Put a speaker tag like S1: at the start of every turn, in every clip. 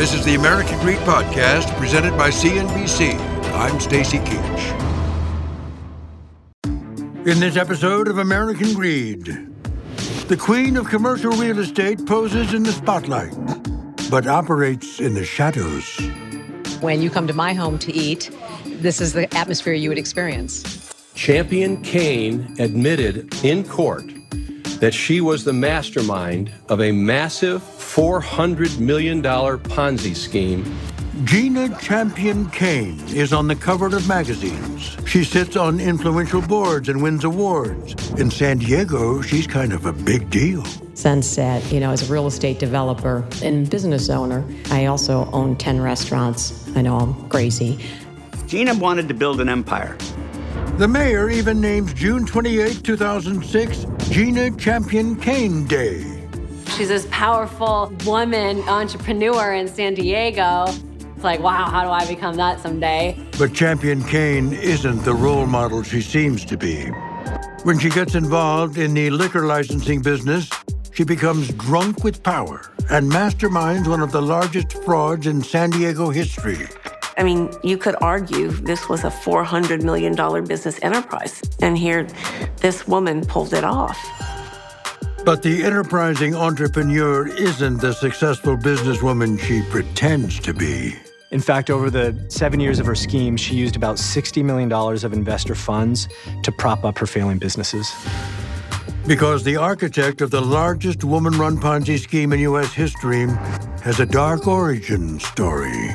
S1: This is the American Greed Podcast presented by CNBC. I'm Stacy Keach. In this episode of American Greed, the queen of commercial real estate poses in the spotlight, but operates in the shadows.
S2: When you come to my home to eat, this is the atmosphere you would experience.
S3: Champion Cane admitted in court that she was the mastermind of a massive $400 million Ponzi scheme.
S1: Gina Champion Cane is on the cover of magazines. She sits on influential boards and wins awards. In San Diego, she's kind of a big deal.
S2: Sunset, you know, as a real estate developer and business owner, I also own 10 restaurants. I know I'm crazy.
S4: Gina wanted to build an empire.
S1: The mayor even names June 28, 2006, Gina Champion Cane Day.
S5: She's this powerful woman entrepreneur in San Diego. It's like, wow, how do I become that someday?
S1: But Champion Cane isn't the role model she seems to be. When she gets involved in the liquor licensing business, she becomes drunk with power and masterminds one of the largest frauds in San Diego history.
S6: I mean, you could argue this was a $400 million business enterprise. And here, this woman pulled it off.
S1: But the enterprising entrepreneur isn't the successful businesswoman she pretends to be.
S7: In fact, over the seven years of her scheme, she used about $60 million of investor funds to prop up her failing businesses.
S1: Because the architect of the largest woman run Ponzi scheme in U.S. history has a dark origin story.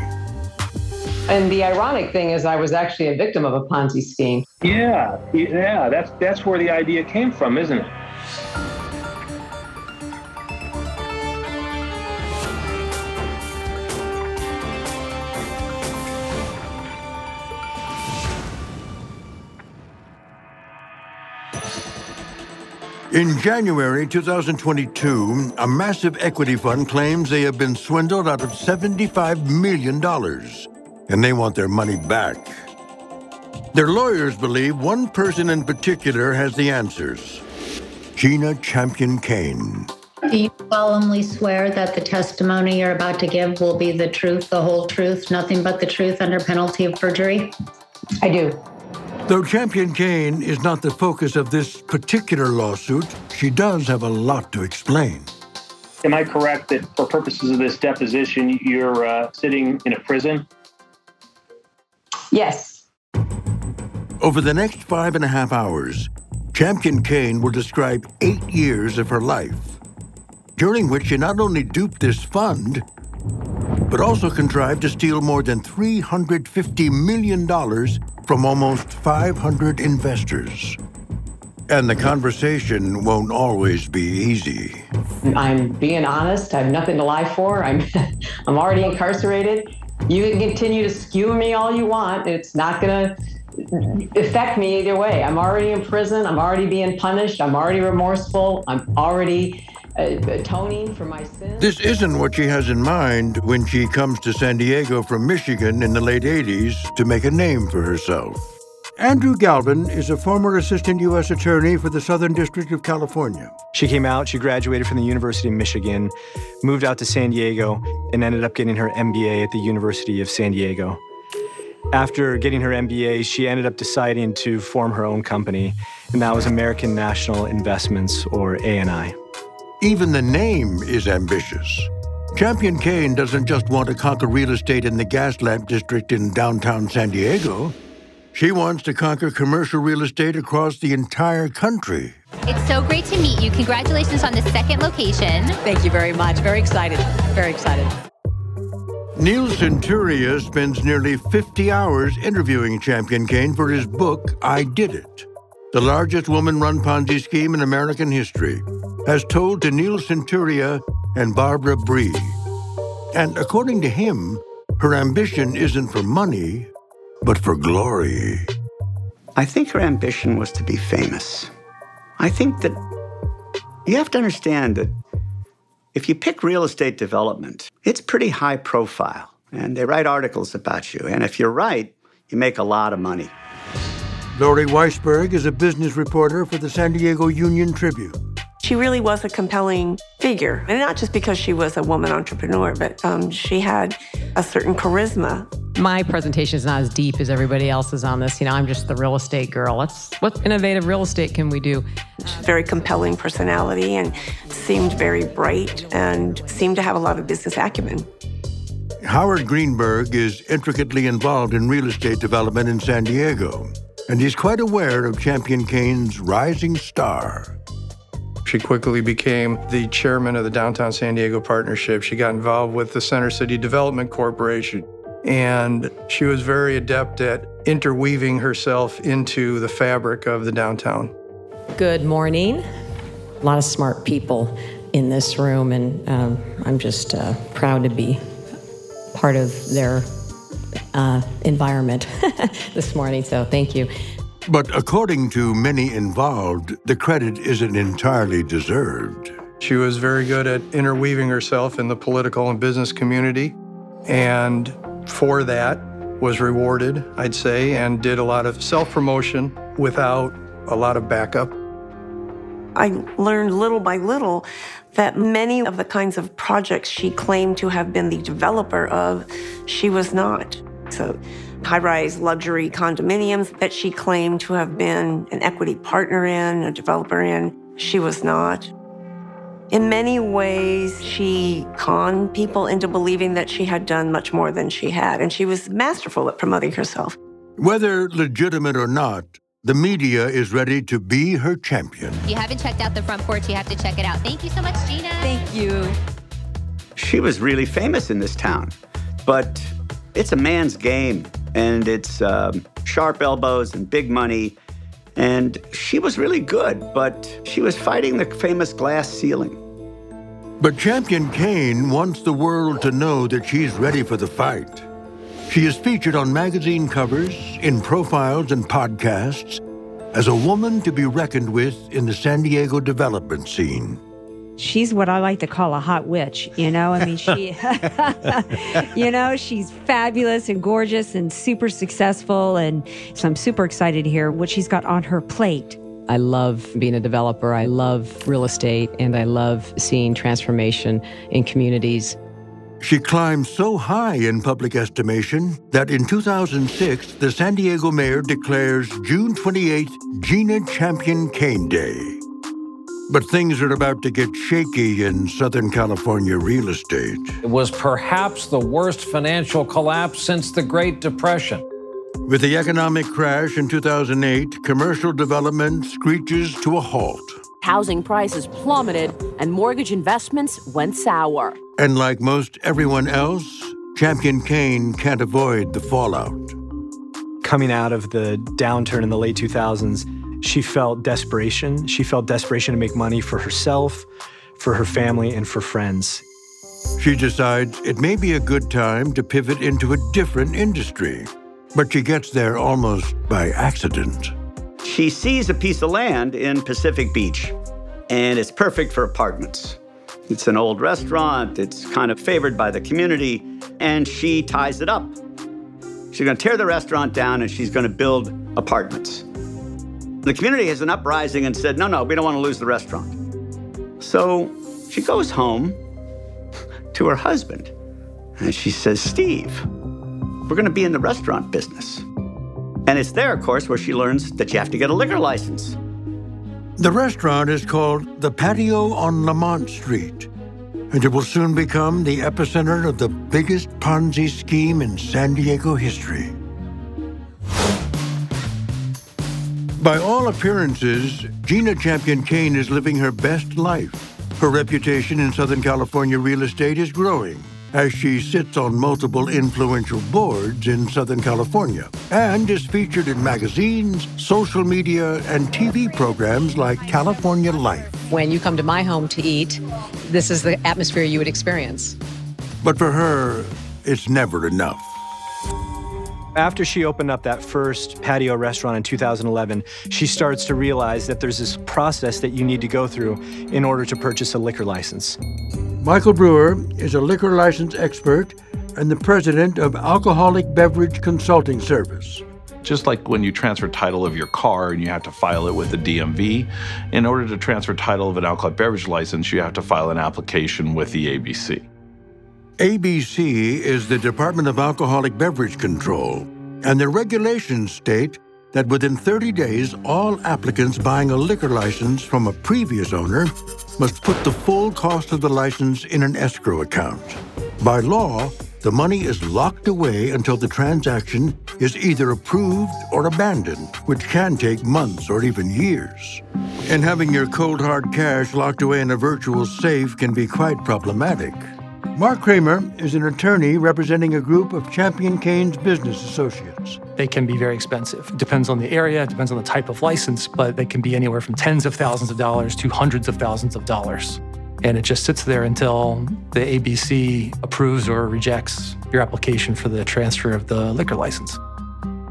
S8: And the ironic thing is, I was actually a victim of a Ponzi scheme.
S9: Yeah, yeah, that's that's where the idea came from, isn't it?
S1: In January 2022, a massive equity fund claims they have been swindled out of $75 million, and they want their money back. Their lawyers believe one person in particular has the answers Gina Champion Cane.
S10: Do you solemnly swear that the testimony you're about to give will be the truth, the whole truth, nothing but the truth under penalty of perjury?
S8: I do.
S1: Though Champion Cane is not the focus of this particular lawsuit, she does have a lot to explain.
S9: Am I correct that for purposes of this deposition, you're uh, sitting in a prison?
S8: Yes.
S1: Over the next five and a half hours, Champion Cane will describe eight years of her life, during which she not only duped this fund, but also contrived to steal more than $350 million from almost 500 investors. And the conversation won't always be easy.
S8: I'm being honest. I have nothing to lie for. I'm, I'm already incarcerated. You can continue to skew me all you want. It's not going to affect me either way. I'm already in prison. I'm already being punished. I'm already remorseful. I'm already uh, atoning for my sins.
S1: This isn't what she has in mind when she comes to San Diego from Michigan in the late 80s to make a name for herself. Andrew Galvin is a former assistant U.S. attorney for the Southern District of California.
S7: She came out, she graduated from the University of Michigan, moved out to San Diego, and ended up getting her MBA at the University of San Diego. After getting her MBA, she ended up deciding to form her own company, and that was American National Investments, or ANI.
S1: Even the name is ambitious. Champion Cane doesn't just want to conquer real estate in the Gaslamp District in downtown San Diego. She wants to conquer commercial real estate across the entire country.
S11: It's so great to meet you. Congratulations on the second location.
S2: Thank you very much. Very excited. Very excited.
S1: Neil Senturia spends nearly 50 hours interviewing Champion Cane for his book, I Did It the largest woman run Ponzi scheme in American history, as told to Neil Senturia and Barbara Bry. And according to him, her ambition isn't for money, but for glory.
S4: I think her ambition was to be famous. I think that you have to understand that if you pick real estate development, it's pretty high profile, and they write articles about you. And if you're right, you make a lot of money.
S1: Lori Weisberg is a business reporter for the San Diego Union Tribune.
S6: She really was a compelling figure, and not just because she was a woman entrepreneur, but um, she had a certain charisma.
S2: My presentation is not as deep as everybody else's on this. You know, I'm just the real estate girl. Let's what innovative real estate can we do?
S6: Very compelling personality and seemed very bright and seemed to have a lot of business acumen.
S1: Howard Greenberg is intricately involved in real estate development in San Diego, and he's quite aware of Champion Cane's rising star.
S12: She quickly became the chairman of the Downtown San Diego Partnership. She got involved with the Center City Development Corporation. And she was very adept at interweaving herself into the fabric of the downtown.
S2: Good morning. A lot of smart people in this room, and um, I'm just uh, proud to be part of their uh, environment this morning. So thank you.
S1: But according to many involved, the credit isn't entirely deserved.
S12: She was very good at interweaving herself in the political and business community, and for that was rewarded, I'd say, and did a lot of self promotion without a lot of backup.
S6: I learned little by little that many of the kinds of projects she claimed to have been the developer of, she was not. So, high rise luxury condominiums that she claimed to have been an equity partner in, a developer in, she was not. In many ways, she conned people into believing that she had done much more than she had, and she was masterful at promoting herself.
S1: Whether legitimate or not, the media is ready to be her champion.
S11: If you haven't checked out the front porch, you have to check it out. Thank you so much, Gina.
S5: Thank you.
S4: She was really famous in this town, but it's a man's game, and it's um, sharp elbows and big money. And she was really good, but she was fighting the famous glass ceiling.
S1: But Champion Cane wants the world to know that she's ready for the fight. She is featured on magazine covers, in profiles and podcasts, as a woman to be reckoned with in the San Diego development scene.
S13: She's what I like to call a hot witch, you know? I mean, she, you know, she's fabulous and gorgeous and super successful. And so I'm super excited to hear what she's got on her plate.
S2: I love being a developer. I love real estate and I love seeing transformation in communities.
S1: She climbed so high in public estimation that in 2006, the San Diego mayor declares June 28th Gina Champion Cane Day. But things are about to get shaky in Southern California real estate.
S14: It was perhaps the worst financial collapse since the Great Depression.
S1: With the economic crash in 2008, commercial development screeches to a halt.
S15: Housing prices plummeted and mortgage investments went sour.
S1: And like most everyone else, Champion Cane can't avoid the fallout.
S7: Coming out of the downturn in the late 2000s, she felt desperation. She felt desperation to make money for herself, for her family, and for friends.
S1: She decides it may be a good time to pivot into a different industry, but she gets there almost by accident.
S4: She sees a piece of land in Pacific Beach, and it's perfect for apartments. It's an old restaurant, it's kind of favored by the community, and she ties it up. She's going to tear the restaurant down and she's going to build apartments. The community has an uprising and said, no, no, we don't want to lose the restaurant. So she goes home to her husband and she says, Steve, we're going to be in the restaurant business. And it's there, of course, where she learns that you have to get a liquor license.
S1: The restaurant is called The Patio on Lamont Street, and it will soon become the epicenter of the biggest Ponzi scheme in San Diego history. By all appearances, Gina Champion Cane is living her best life. Her reputation in Southern California real estate is growing as she sits on multiple influential boards in Southern California and is featured in magazines, social media, and TV programs like California Life.
S2: When you come to my home to eat, this is the atmosphere you would experience.
S1: But for her, it's never enough.
S7: After she opened up that first patio restaurant in 2011, she starts to realize that there's this process that you need to go through in order to purchase a liquor license.
S1: Michael Brewer is a liquor license expert and the president of Alcoholic Beverage Consulting Service.
S16: Just like when you transfer title of your car and you have to file it with the DMV, in order to transfer title of an alcoholic beverage license, you have to file an application with the ABC.
S1: ABC is the Department of Alcoholic Beverage Control, and the regulations state that within 30 days, all applicants buying a liquor license from a previous owner must put the full cost of the license in an escrow account. By law, the money is locked away until the transaction is either approved or abandoned, which can take months or even years. And having your cold hard cash locked away in a virtual safe can be quite problematic. Mark Kramer is an attorney representing a group of Champion Cane's business associates.
S17: They can be very expensive. Depends on the area, depends on the type of license, but they can be anywhere from tens of thousands of dollars to hundreds of thousands of dollars. And it just sits there until the ABC approves or rejects your application for the transfer of the liquor license.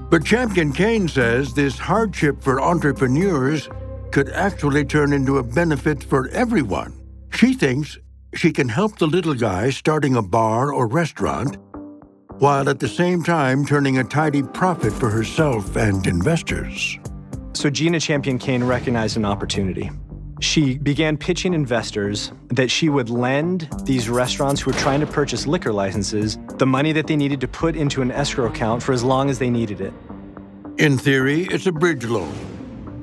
S1: But Champion Cane says this hardship for entrepreneurs could actually turn into a benefit for everyone. She thinks she can help the little guy starting a bar or restaurant while at the same time turning a tidy profit for herself and investors.
S7: So Gina Champion Cane recognized an opportunity. She began pitching investors that she would lend these restaurants who were trying to purchase liquor licenses the money that they needed to put into an escrow account for as long as they needed it.
S1: In theory, it's a bridge loan.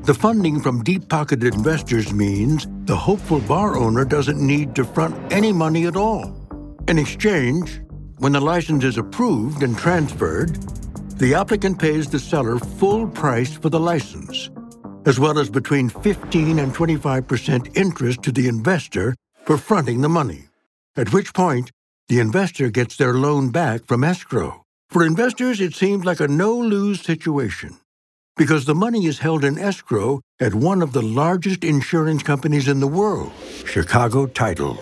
S1: The funding from deep pocketed investors means the hopeful bar owner doesn't need to front any money at all. In exchange, when the license is approved and transferred, the applicant pays the seller full price for the license, as well as between 15 and 25% interest to the investor for fronting the money, at which point the investor gets their loan back from escrow. For investors, it seems like a no lose situation because the money is held in escrow at one of the largest insurance companies in the world, Chicago Title.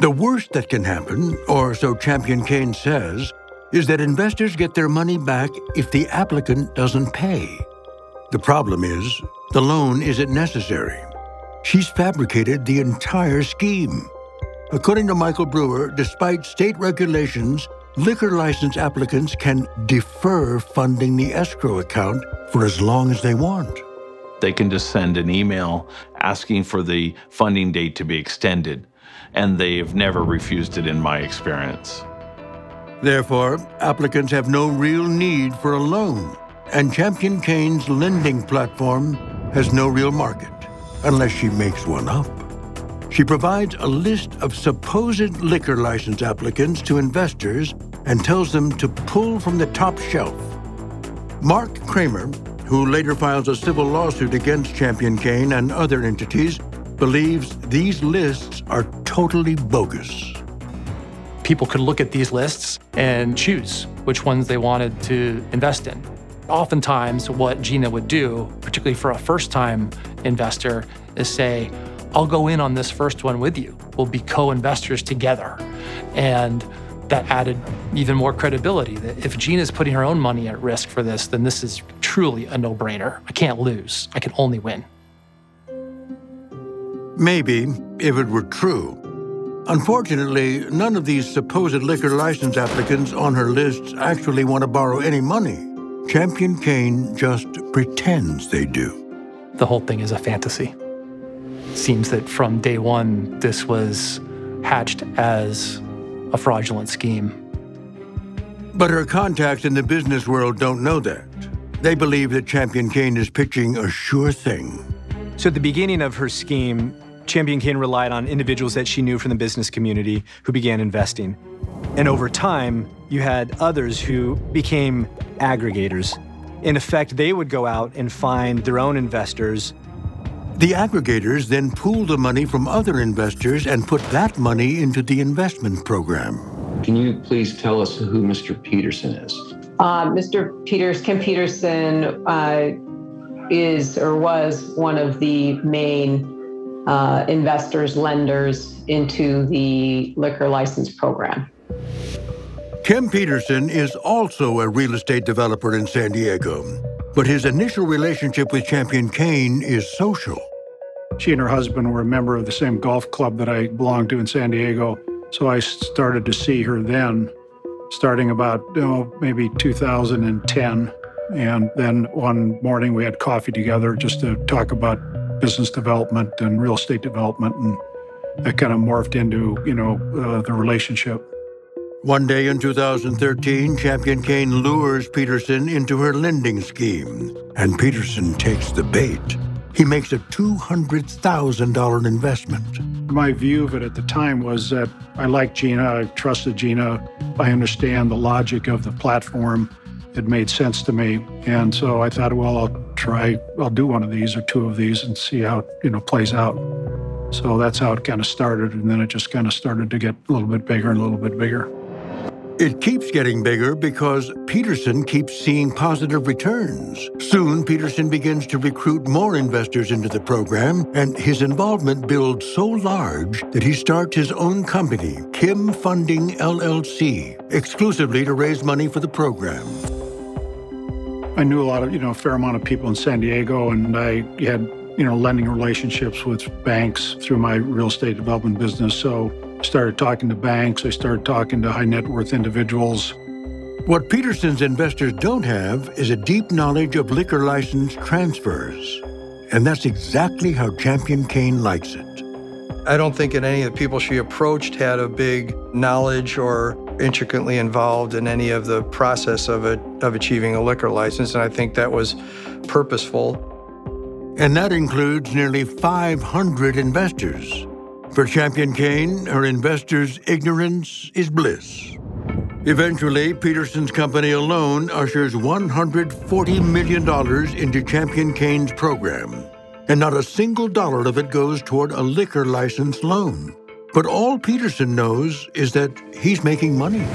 S1: The worst that can happen, or so Champion Cane says, is that investors get their money back if the applicant doesn't pay. The problem is, the loan isn't necessary. She's fabricated the entire scheme. According to Michael Brewer, despite state regulations, liquor license applicants can defer funding the escrow account for as long as they want.
S16: They can just send an email asking for the funding date to be extended, and they've never refused it in my experience.
S1: Therefore, applicants have no real need for a loan, and Champion Cane's lending platform has no real market unless she makes one up. She provides a list of supposed liquor license applicants to investors and tells them to pull from the top shelf. Mark Kramer, who later files a civil lawsuit against Champion Cane and other entities, believes these lists are totally bogus.
S17: People could look at these lists and choose which ones they wanted to invest in. Oftentimes, what Gina would do, particularly for a first time investor, is say, I'll go in on this first one with you. We'll be co investors together. And that added even more credibility that if Gina's putting her own money at risk for this, then this is truly a no brainer. I can't lose, I can only win.
S1: Maybe, if it were true. Unfortunately, none of these supposed liquor license applicants on her lists actually want to borrow any money. Champion Cane just pretends they do.
S17: The whole thing is a fantasy. Seems that from day one, this was hatched as a fraudulent scheme.
S1: But her contacts in the business world don't know that. They believe that Champion Cane is pitching a sure thing.
S7: So at the beginning of her scheme, Champion Cane relied on individuals that she knew from the business community who began investing. And over time, you had others who became aggregators. In effect, they would go out and find their own investors.
S1: The aggregators then pool the money from other investors and put that money into the investment program.
S18: Can you please tell us who Mr. Peterson is?
S8: Uh, Mr. Peters, Kim Peterson, uh, is or was one of the main uh, investors, lenders into the liquor license program.
S1: Kim Peterson is also a real estate developer in San Diego, but his initial relationship with Champion Cane is social.
S19: She and her husband were a member of the same golf club that I belonged to in San Diego, so I started to see her then, starting about maybe 2010. And then one morning we had coffee together just to talk about business development and real estate development, and that kind of morphed into you know uh, the relationship.
S1: One day in 2013, Champion Cane lures Peterson into her lending scheme, and Peterson takes the bait. He makes a $200,000 investment.
S19: My view of it at the time was that I liked Gina, I trusted Gina, I understand the logic of the platform. It made sense to me. And so I thought, well, I'll try, I'll do one of these or two of these and see how it, you know, plays out. So that's how it kind of started. And then it just kind of started to get a little bit bigger and a little bit bigger.
S1: It keeps getting bigger because Peterson keeps seeing positive returns. Soon, Peterson begins to recruit more investors into the program, and his involvement builds so large that he starts his own company, Kim Funding LLC, exclusively to raise money for the program.
S19: I knew a lot of, you know, a fair amount of people in San Diego, and I had, you know, lending relationships with banks through my real estate development business. So started talking to banks, I started talking to high net worth individuals.
S1: What Peterson's investors don't have is a deep knowledge of liquor license transfers. And that's exactly how Champion Cane likes it.
S12: I don't think that any of the people she approached had a big knowledge or intricately involved in any of the process of it of achieving a liquor license, and I think that was purposeful.
S1: And that includes nearly 500 investors. For Champion Cane, her investors' ignorance is bliss. Eventually, Peterson's company alone ushers $140 million into Champion Cane's program, and not a single dollar of it goes toward a liquor license loan. But all Peterson knows is that he's making money.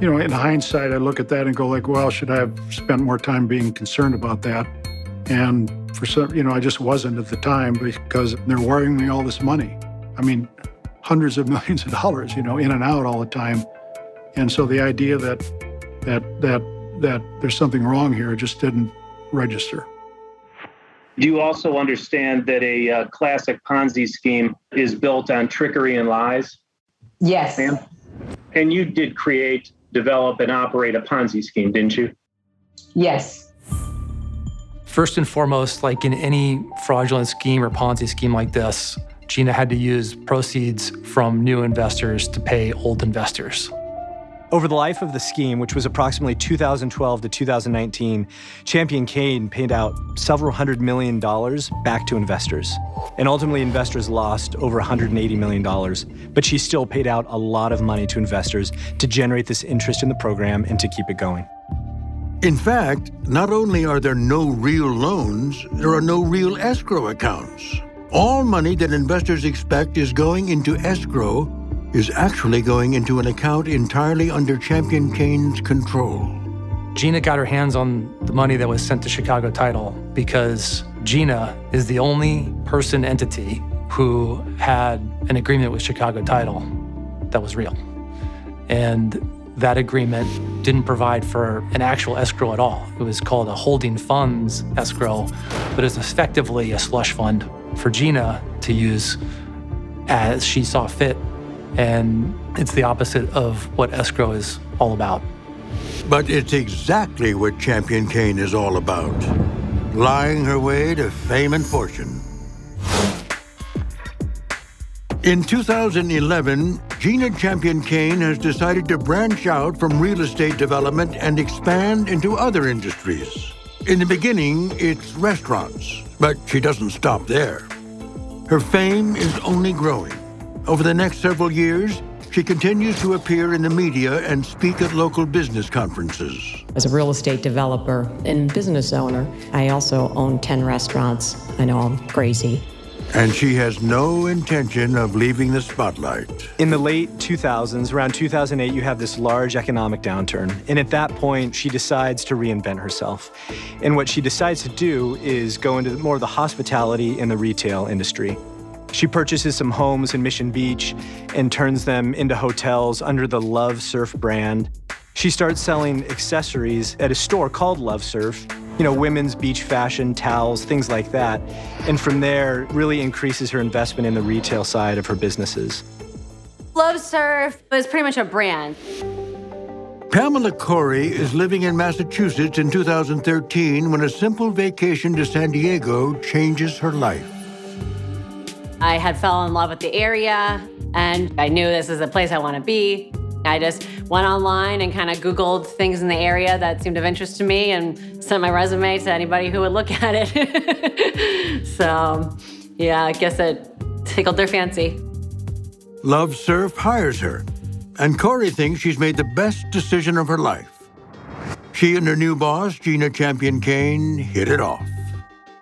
S19: You know, in hindsight, I look at that and go like, well, should I have spent more time being concerned about that? And for some, you know, I just wasn't at the time because they're wiring me all this money. I mean, hundreds of millions of dollars, you know, in and out all the time. And so the idea that that that that there's something wrong here just didn't register.
S9: Do you also understand that a uh, classic Ponzi scheme is built on trickery and lies?
S8: Yes.
S9: Ma'am? And you did create, develop, and operate a Ponzi scheme, didn't you?
S8: Yes.
S17: First and foremost, like in any fraudulent scheme or Ponzi scheme like this, Gina had to use proceeds from new investors to pay old investors.
S7: Over the life of the scheme, which was approximately 2012 to 2019, Champion Cane paid out several hundred million dollars back to investors. And ultimately, investors lost over $180 million. But she still paid out a lot of money to investors to generate this interest in the program and to keep it going.
S1: In fact, not only are there no real loans, there are no real escrow accounts. All money that investors expect is going into escrow is actually going into an account entirely under Champion Cane's control.
S17: Gina got her hands on the money that was sent to Chicago Title because Gina is the only person entity who had an agreement with Chicago Title that was real. And that agreement didn't provide for an actual escrow at all. It was called a holding funds escrow, but it's effectively a slush fund for Gina to use as she saw fit. And it's the opposite of what escrow is all about.
S1: But it's exactly what Champion Cane is all about lying her way to fame and fortune. In 2011, Gina Champion Cane has decided to branch out from real estate development and expand into other industries. In the beginning, it's restaurants, but she doesn't stop there. Her fame is only growing. Over the next several years, she continues to appear in the media and speak at local business conferences.
S2: As a real estate developer and business owner, I also own 10 restaurants. I know I'm crazy.
S1: And she has no intention of leaving the spotlight.
S7: In the late 2000s, around 2008, you have this large economic downturn. And at that point, she decides to reinvent herself. And what she decides to do is go into more of the hospitality and the retail industry. She purchases some homes in Mission Beach and turns them into hotels under the Love Surf brand. She starts selling accessories at a store called Love Surf, you know, women's beach fashion, towels, things like that. And from there, really increases her investment in the retail side of her businesses.
S5: Love Surf was pretty much a brand.
S1: Pamela Corey is living in Massachusetts in 2013 when a simple vacation to San Diego changes her life.
S5: I had fell in love with the area and I knew this is a place I want to be. I just went online and kind of Googled things in the area that seemed of interest to me and sent my resume to anybody who would look at it. so, yeah, I guess it tickled their fancy.
S1: Love Surf hires her, and Corey thinks she's made the best decision of her life. She and her new boss, Gina Champion Cane, hit it off.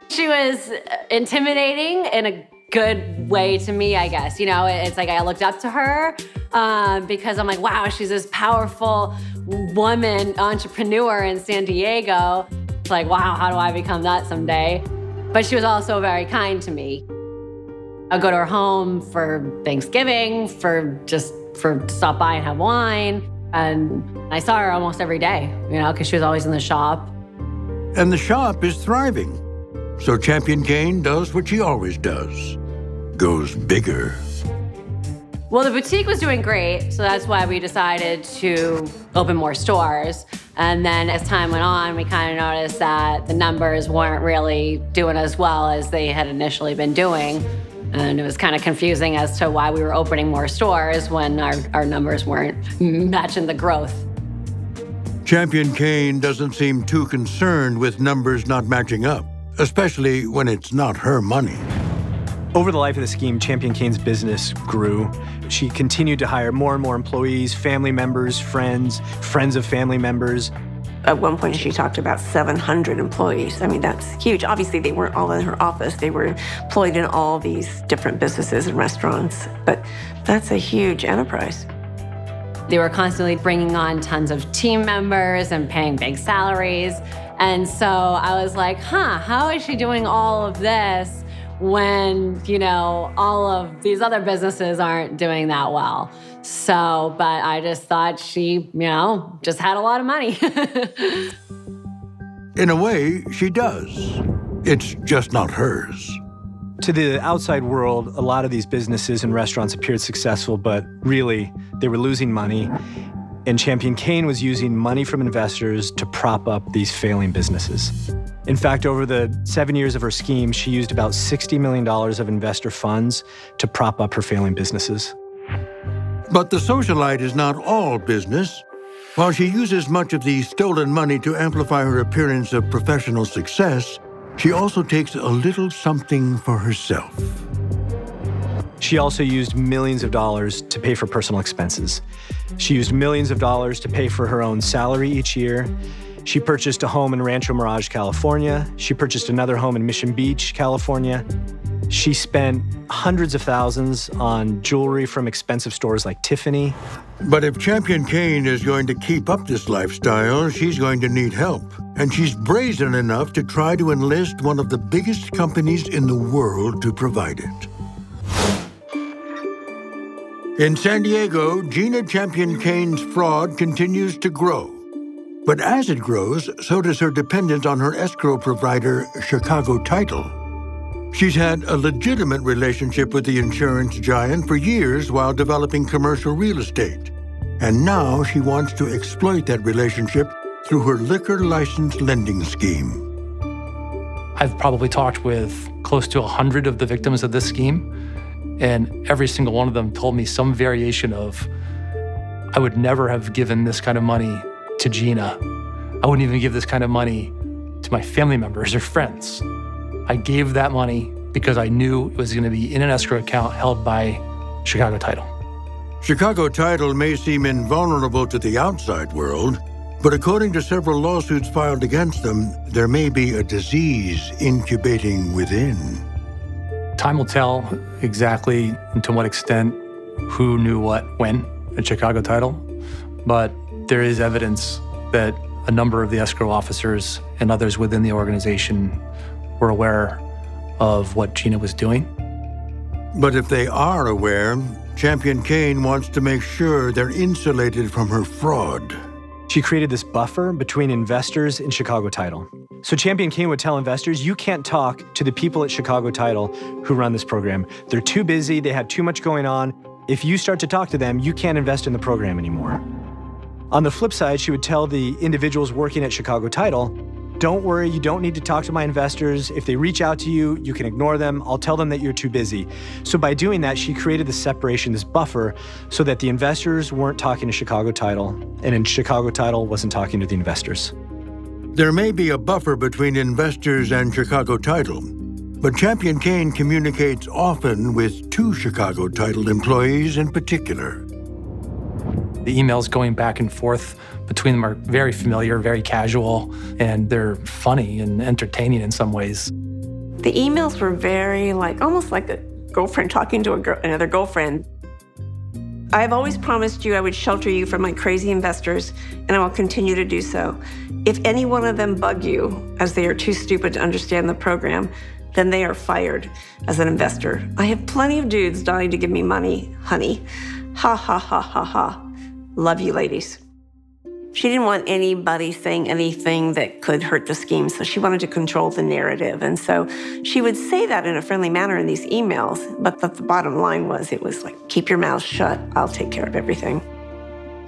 S5: She was intimidating in a good way to me, I guess. You know, it's like I looked up to her um, because I'm like, wow, she's this powerful woman entrepreneur in San Diego. It's like, wow, how do I become that someday? But she was also very kind to me. I'd go to her home for Thanksgiving, for just for stop by and have wine. And I saw her almost every day, you know, because she was always in the shop.
S1: And the shop is thriving. So Champion Cane does what she always does goes bigger.
S5: Well, the boutique was doing great, so that's why we decided to open more stores. And then as time went on, we kind of noticed that the numbers weren't really doing as well as they had initially been doing. And it was kind of confusing as to why we were opening more stores when our, our numbers weren't matching the growth.
S1: Champion Cane doesn't seem too concerned with numbers not matching up, especially when it's not her money.
S7: Over the life of the scheme, Champion Cane's business grew. She continued to hire more and more employees, family members, friends, friends of family members.
S6: At one point, she talked about 700 employees. I mean, that's huge. Obviously, they weren't all in her office. They were employed in all these different businesses and restaurants. But that's a huge enterprise.
S5: They were constantly bringing on tons of team members and paying big salaries. And so I was like, huh, how is she doing all of this when, you know, all of these other businesses aren't doing that well. So, but I just thought she, you know, just had a lot of money.
S1: In a way, she does. It's just not hers.
S7: To the outside world, a lot of these businesses and restaurants appeared successful, but really, they were losing money. And Champion Cane was using money from investors to prop up these failing businesses. In fact, over the seven years of her scheme, she used about $60 million of investor funds to prop up her failing businesses.
S1: But the socialite is not all business. While she uses much of the stolen money to amplify her appearance of professional success, she also takes a little something for herself.
S7: She also used millions of dollars to pay for personal expenses. She used millions of dollars to pay for her own salary each year. She purchased a home in Rancho Mirage, California. She purchased another home in Mission Beach, California. She spent hundreds of thousands on jewelry from expensive stores like Tiffany.
S1: But if Champion Cane is going to keep up this lifestyle, she's going to need help. And she's brazen enough to try to enlist one of the biggest companies in the world to provide it. In San Diego, Gina Champion Cane's fraud continues to grow. But as it grows, so does her dependence on her escrow provider, Chicago Title. She's had a legitimate relationship with the insurance giant for years while developing commercial real estate. And now she wants to exploit that relationship through her liquor license lending scheme.
S17: I've probably talked with close to 100 of the victims of this scheme. And every single one of them told me some variation of, I would never have given this kind of money to Gina. I wouldn't even give this kind of money to my family members or friends. I gave that money because I knew it was going to be in an escrow account held by Chicago Title.
S1: Chicago Title may seem invulnerable to the outside world, but according to several lawsuits filed against them, there may be a disease incubating within.
S17: Time will tell exactly and to what extent who knew what when at Chicago Title, but there is evidence that a number of the escrow officers and others within the organization were aware of what Gina was doing.
S1: But if they are aware, Champion Cane wants to make sure they're insulated from her fraud.
S7: She created this buffer between investors and Chicago Title. So Champion Cane would tell investors, you can't talk to the people at Chicago Title who run this program. They're too busy, they have too much going on. If you start to talk to them, you can't invest in the program anymore. On the flip side, she would tell the individuals working at Chicago Title, don't worry, you don't need to talk to my investors. If they reach out to you, you can ignore them. I'll tell them that you're too busy. So by doing that, she created this separation, this buffer, so that the investors weren't talking to Chicago Title, and in Chicago Title wasn't talking to the investors.
S1: There may be a buffer between investors and Chicago Title, but Champion Cane communicates often with two Chicago Title employees in particular.
S17: The emails going back and forth between them are very familiar, very casual, and they're funny and entertaining in some ways.
S6: The emails were very like almost like a girlfriend talking to girl, another girlfriend. I've always promised you I would shelter you from my crazy investors, and I will continue to do so. If any one of them bug you, as they are too stupid to understand the program, then they are fired as an investor. I have plenty of dudes dying to give me money, honey. Ha ha ha ha ha. Love you, ladies. She didn't want anybody saying anything that could hurt the scheme, so she wanted to control the narrative. And so she would say that in a friendly manner in these emails, but the, the bottom line was it was like, keep your mouth shut, I'll take care of everything.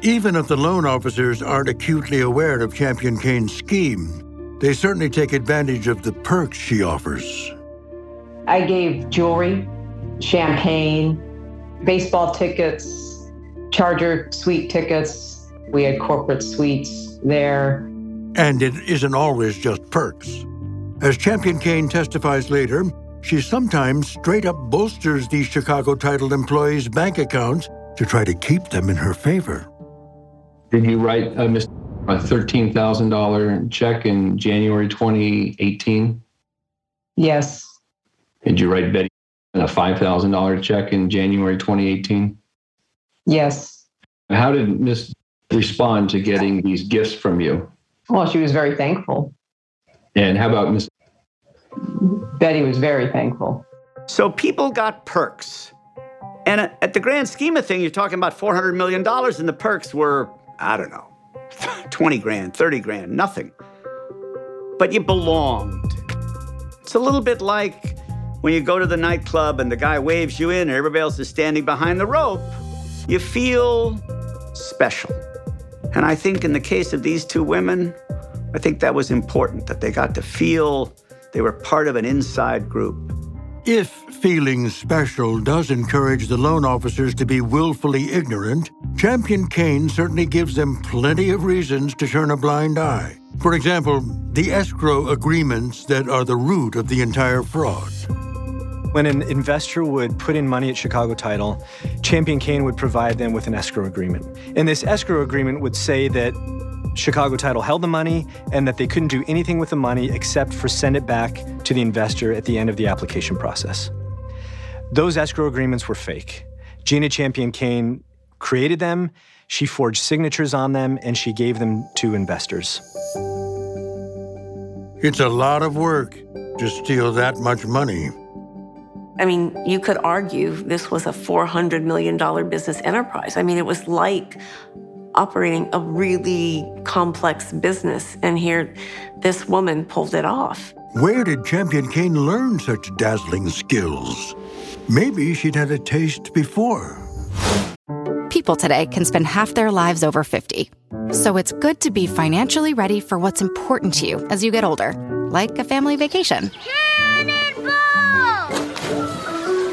S1: Even if the loan officers aren't acutely aware of Champion Cane's scheme, they certainly take advantage of the perks she offers.
S8: I gave jewelry, champagne, baseball tickets, Charger suite tickets. We had corporate suites there.
S1: And it isn't always just perks. As Champion Cane testifies later, she sometimes straight up bolsters these Chicago title employees' bank accounts to try to keep them in her favor.
S18: Did you write uh, a, a $13,000 check in January 2018?
S8: Yes.
S18: Did you write Betty a $5,000 check in January 2018?
S8: Yes.
S18: How did Miss respond to getting these gifts from you?
S8: Well, she was very thankful.
S18: And how about Miss
S8: Betty was very thankful.
S4: So people got perks. And uh, at the grand scheme of things, you're talking about $400 million, and the perks were, I don't know, 20 grand, 30 grand, nothing. But you belonged. It's a little bit like when you go to the nightclub and the guy waves you in and everybody else is standing behind the rope you feel special. And I think in the case of these two women, I think that was important that they got to feel they were part of an inside group.
S1: If feeling special does encourage the loan officers to be willfully ignorant, Champion Cane certainly gives them plenty of reasons to turn a blind eye. For example, the escrow agreements that are the root of the entire fraud.
S7: When an investor would put in money at Chicago Title, Champion Cane would provide them with an escrow agreement. And this escrow agreement would say that Chicago Title held the money and that they couldn't do anything with the money except for send it back to the investor at the end of the application process. Those escrow agreements were fake. Gina Champion Cane created them, she forged signatures on them, and she gave them to investors.
S1: It's a lot of work to steal that much money.
S6: I mean, you could argue this was a $400 million business enterprise. I mean, it was like operating a really complex business. And here, this woman pulled it off.
S1: Where did Champion Cane learn such dazzling skills? Maybe she'd had a taste before.
S20: People today can spend half their lives over 50. So it's good to be financially ready for what's important to you as you get older, like a family vacation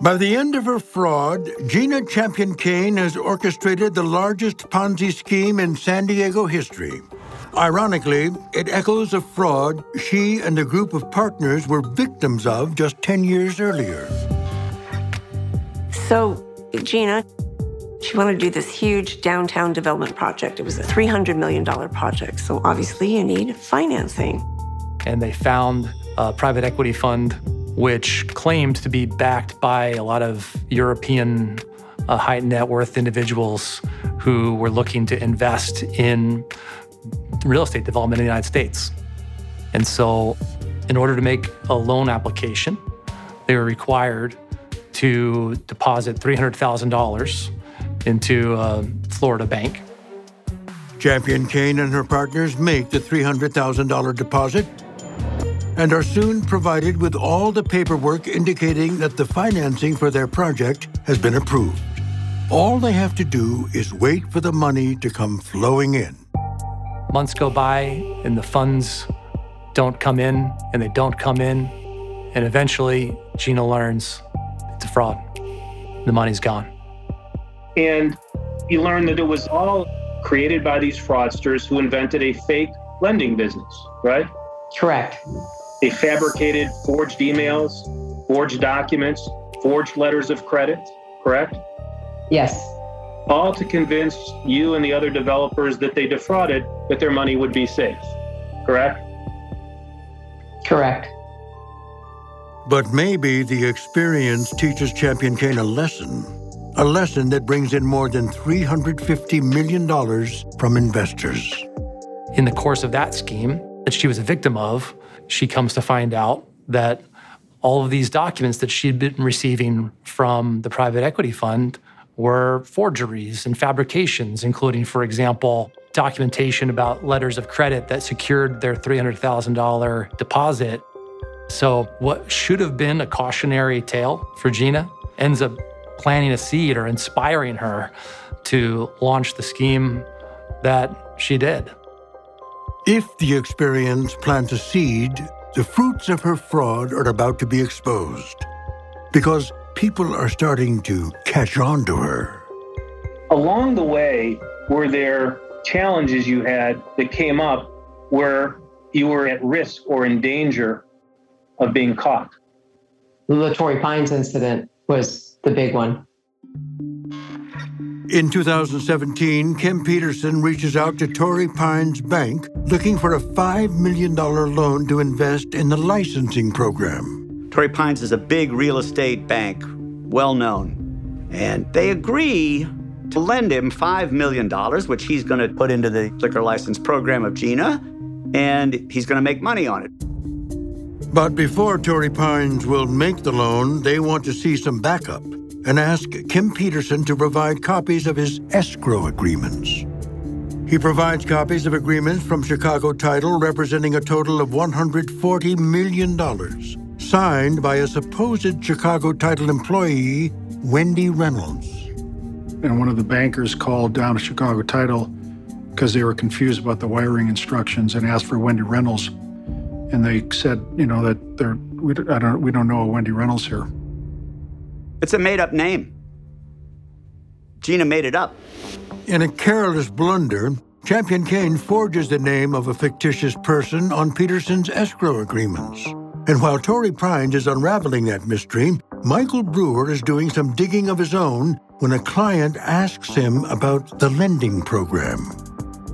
S1: By the end of her fraud, Gina Champion Cane has orchestrated the largest Ponzi scheme in San Diego history. Ironically, it echoes a fraud she and a group of partners were victims of just 10 years earlier.
S6: So, Gina, She wanted to do this huge downtown development project. It was a $300 million project. So obviously, you need financing.
S17: And they found a private equity fund which claimed to be backed by a lot of European uh, high net worth individuals who were looking to invest in real estate development in the United States. And so, in order to make a loan application, they were required to deposit $300,000 into a Florida bank.
S1: Champion Cane and her partners make the $300,000 deposit and are soon provided with all the paperwork indicating that the financing for their project has been approved. All they have to do is wait for the money to come flowing in.
S17: Months go by and the funds don't come in and they don't come in. And eventually, Gina learns it's a fraud. The money's gone.
S9: And you learn that it was all created by these fraudsters who invented a fake lending business, right?
S8: Correct.
S9: They fabricated forged emails, forged documents, forged letters of credit, correct?
S8: Yes.
S9: All to convince you and the other developers that they defrauded that their money would be safe, correct?
S8: Correct.
S1: But maybe the experience teaches Champion Cane a lesson, a lesson that brings in more than $350 million from investors.
S17: In the course of that scheme that she was a victim of, she comes to find out that all of these documents that she'd been receiving from the private equity fund were forgeries and fabrications, including, for example, documentation about letters of credit that secured their $300,000 deposit. So, what should have been a cautionary tale for Gina ends up planting a seed or inspiring her to launch the scheme that she did.
S1: If the experience plants a seed, the fruits of her fraud are about to be exposed. Because people are starting to catch on to her.
S9: Along the way, were there challenges you had that came up where you were at risk or in danger of being caught?
S8: The Torrey Pines incident was the big one.
S1: In 2017, Kim Peterson reaches out to Torrey Pines Bank looking for a $5 million loan to invest in the licensing program.
S4: Torrey Pines is a big real estate bank, well known. And they agree to lend him $5 million, which he's going to put into the liquor license program of Gina, and he's going to make money on it.
S1: But before Torrey Pines will make the loan, they want to see some backup and ask Kim Peterson to provide copies of his escrow agreements. He provides copies of agreements from Chicago Title representing a total of $140 million, signed by a supposed Chicago Title employee, Wendy Reynolds.
S19: And one of the bankers called down to Chicago Title because they were confused about the wiring instructions and asked for Wendy Reynolds. And they said, you know, that they're, we, I don't, we don't know a Wendy Reynolds here.
S4: It's a made up name. Gina made it up.
S1: In a careless blunder, Champion Cane forges the name of a fictitious person on Peterson's escrow agreements. And while Torrey Pines is unraveling that mystery, Michael Brewer is doing some digging of his own when a client asks him about the lending program.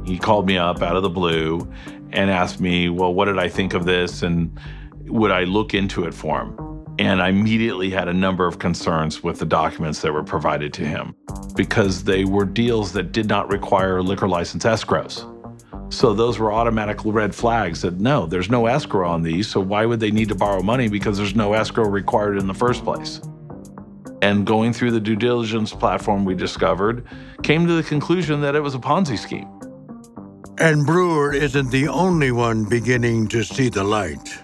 S16: He called me up out of the blue and asked me, Well, what did I think of this? And would I look into it for him? And I immediately had a number of concerns with the documents that were provided to him because they were deals that did not require liquor license escrows. So those were automatic red flags that no, there's no escrow on these. So why would they need to borrow money because there's no escrow required in the first place? And going through the due diligence platform we discovered, came to the conclusion that it was a Ponzi scheme.
S1: And Brewer isn't the only one beginning to see the light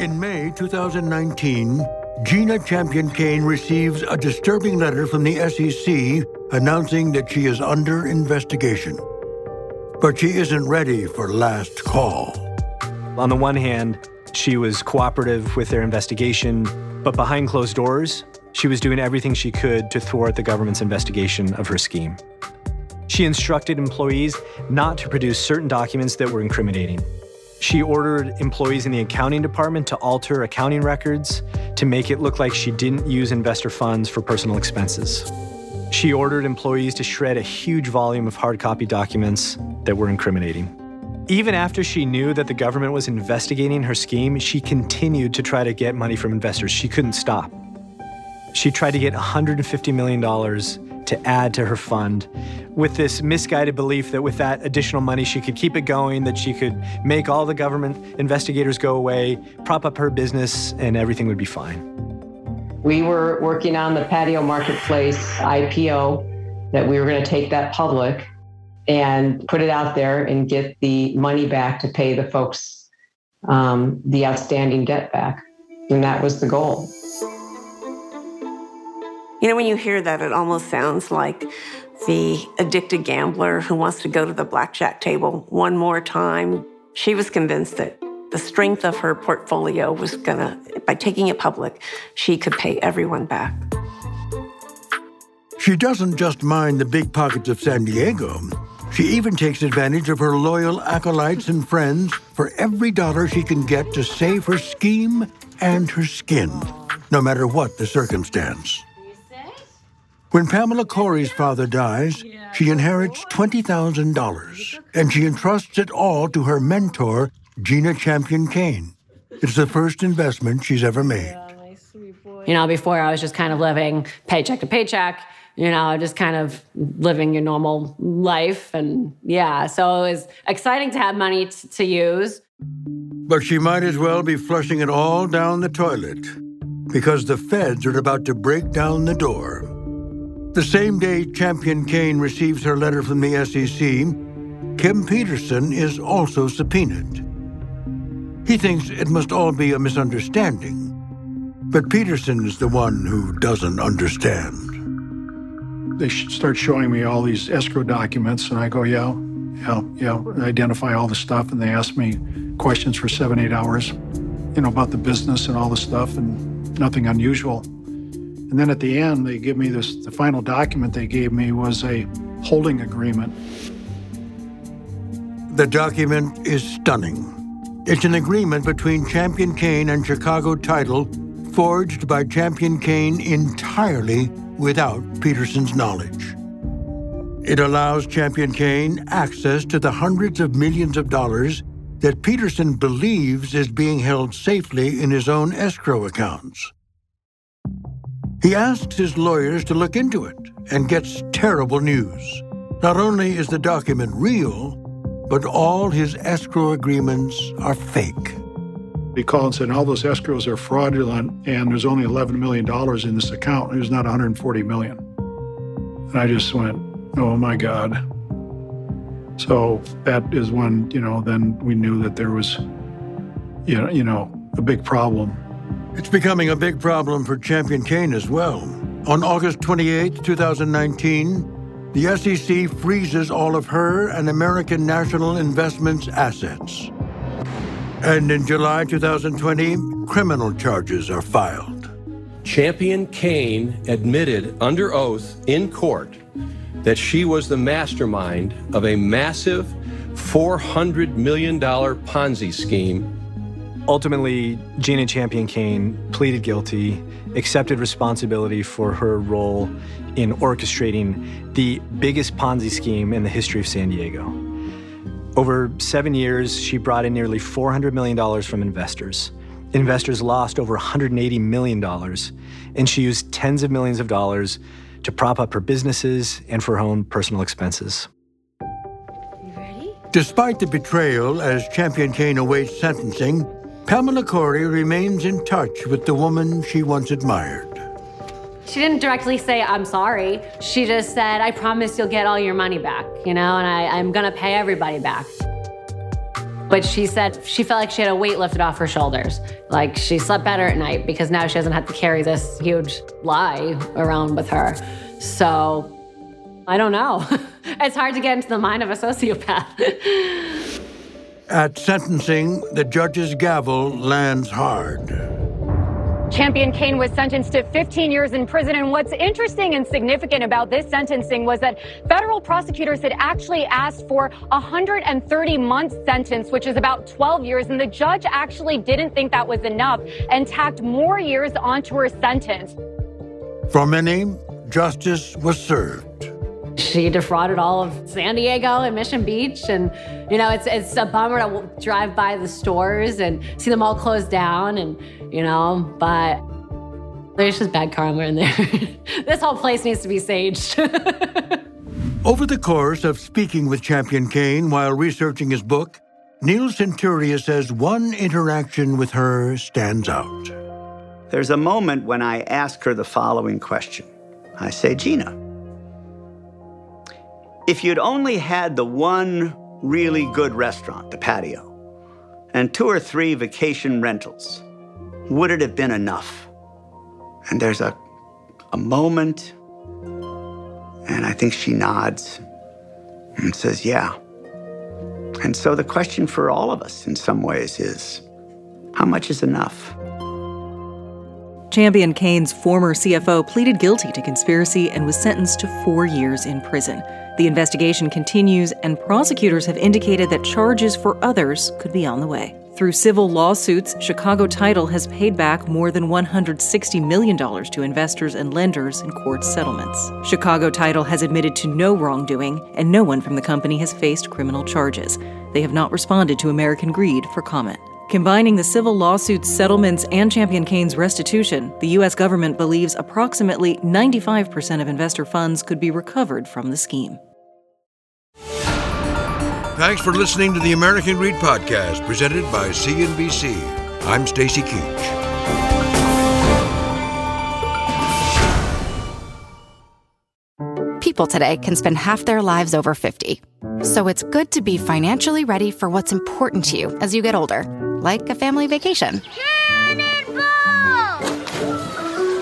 S1: In May 2019, Gina Champion Cane receives a disturbing letter from the SEC announcing that she is under investigation. But she isn't ready for last call.
S7: On the one hand, she was cooperative with their investigation, but behind closed doors, she was doing everything she could to thwart the government's investigation of her scheme. She instructed employees not to produce certain documents that were incriminating. She ordered employees in the accounting department to alter accounting records to make it look like she didn't use investor funds for personal expenses. She ordered employees to shred a huge volume of hard copy documents that were incriminating. Even after she knew that the government was investigating her scheme, she continued to try to get money from investors. She couldn't stop. She tried to get $150 million to add to her fund with this misguided belief that with that additional money, she could keep it going, that she could make all the government investigators go away, prop up her business, and everything would be fine.
S8: We were working on the patio marketplace IPO that we were going to take that public and put it out there and get the money back to pay the folks um, the outstanding debt back. And that was the goal.
S6: You know, when you hear that, it almost sounds like the addicted gambler who wants to go to the blackjack table one more time. She was convinced that the strength of her portfolio was gonna, by taking it public, she could pay everyone back.
S1: She doesn't just mind the big pockets of San Diego. She even takes advantage of her loyal acolytes and friends for every dollar she can get to save her scheme and her skin, no matter what the circumstance. When Pamela Corey's father dies, she inherits $20,000 and she entrusts it all to her mentor, Gina Champion Cane. It's the first investment she's ever made.
S5: You know, before I was just kind of living paycheck to paycheck, you know, just kind of living your normal life. And yeah, so it was exciting to have money t- to use.
S1: But she might as well be flushing it all down the toilet because the feds are about to break down the door. The same day Champion Cane receives her letter from the SEC, Kim Peterson is also subpoenaed. He thinks it must all be a misunderstanding, but Peterson is the one who doesn't understand.
S19: They start showing me all these escrow documents, and I go, yeah, yeah, yeah, I identify all the stuff, and they ask me questions for seven, eight hours, you know, about the business and all the stuff, and nothing unusual. And then at the end, they give me this the final document they gave me was a holding agreement.
S1: The document is stunning. It's an agreement between Champion Cane and Chicago Title, forged by Champion Cane entirely without Peterson's knowledge. It allows Champion Cane access to the hundreds of millions of dollars that Peterson believes is being held safely in his own escrow accounts. He asks his lawyers to look into it and gets terrible news. Not only is the document real, but all his escrow agreements are fake.
S19: He called and said all those escrows are fraudulent, and there's only 11 million dollars in this account. There's not $140 million. And I just went, oh my god. So that is when you know then we knew that there was, you know, you know, a big problem.
S1: It's becoming a big problem for Champion Cane as well. On August 28, 2019, the SEC freezes all of her and American National Investments assets. And in July 2020, criminal charges are filed.
S21: Champion Cane admitted under oath in court that she was the mastermind of a massive $400 million Ponzi scheme
S7: Ultimately, Gina Champion Cane pleaded guilty, accepted responsibility for her role in orchestrating the biggest Ponzi scheme in the history of San Diego. Over seven years, she brought in nearly $400 million from investors. Investors lost over $180 million, and she used tens of millions of dollars to prop up her businesses and for her own personal expenses.
S1: Despite the betrayal as Champion Cane awaits sentencing, Pamela Corey remains in touch with the woman she once admired.
S5: She didn't directly say, I'm sorry. She just said, I promise you'll get all your money back, you know, and I, I'm gonna pay everybody back. But she said she felt like she had a weight lifted off her shoulders. Like she slept better at night because now she doesn't have to carry this huge lie around with her. So I don't know. it's hard to get into the mind of a sociopath.
S1: At sentencing, the judge's gavel lands hard.
S22: Champion Cane was sentenced to 15 years in prison. And what's interesting and significant about this sentencing was that federal prosecutors had actually asked for a 130 month sentence, which is about 12 years. And the judge actually didn't think that was enough and tacked more years onto her sentence.
S1: For many, justice was served.
S5: She defrauded all of San Diego and Mission Beach, and you know it's it's a bummer to drive by the stores and see them all closed down, and you know, but there's just bad karma in there. this whole place needs to be saged.
S1: Over the course of speaking with Champion Cane while researching his book, Neil Senturia says one interaction with her stands out.
S4: There's a moment when I ask her the following question. I say, Gina, if you'd only had the one really good restaurant, the patio, and two or three vacation rentals, would it have been enough? And there's a, a moment, and I think she nods and says, Yeah. And so the question for all of us in some ways is how much is enough?
S23: Champion Cane's former CFO pleaded guilty to conspiracy and was sentenced to four years in prison. The investigation continues, and prosecutors have indicated that charges for others could be on the way. Through civil lawsuits, Chicago Title has paid back more than $160 million to investors and lenders in court settlements. Chicago Title has admitted to no wrongdoing, and no one from the company has faced criminal charges. They have not responded to American Greed for comment. Combining the civil lawsuits, settlements, and Champion Cane's restitution, the U.S. government believes approximately 95% of investor funds could be recovered from the scheme.
S1: Thanks for listening to the American Greed Podcast, presented by CNBC. I'm Stacy Keach.
S20: People today can spend half their lives over 50. So it's good to be financially ready for what's important to you as you get older, like a family vacation.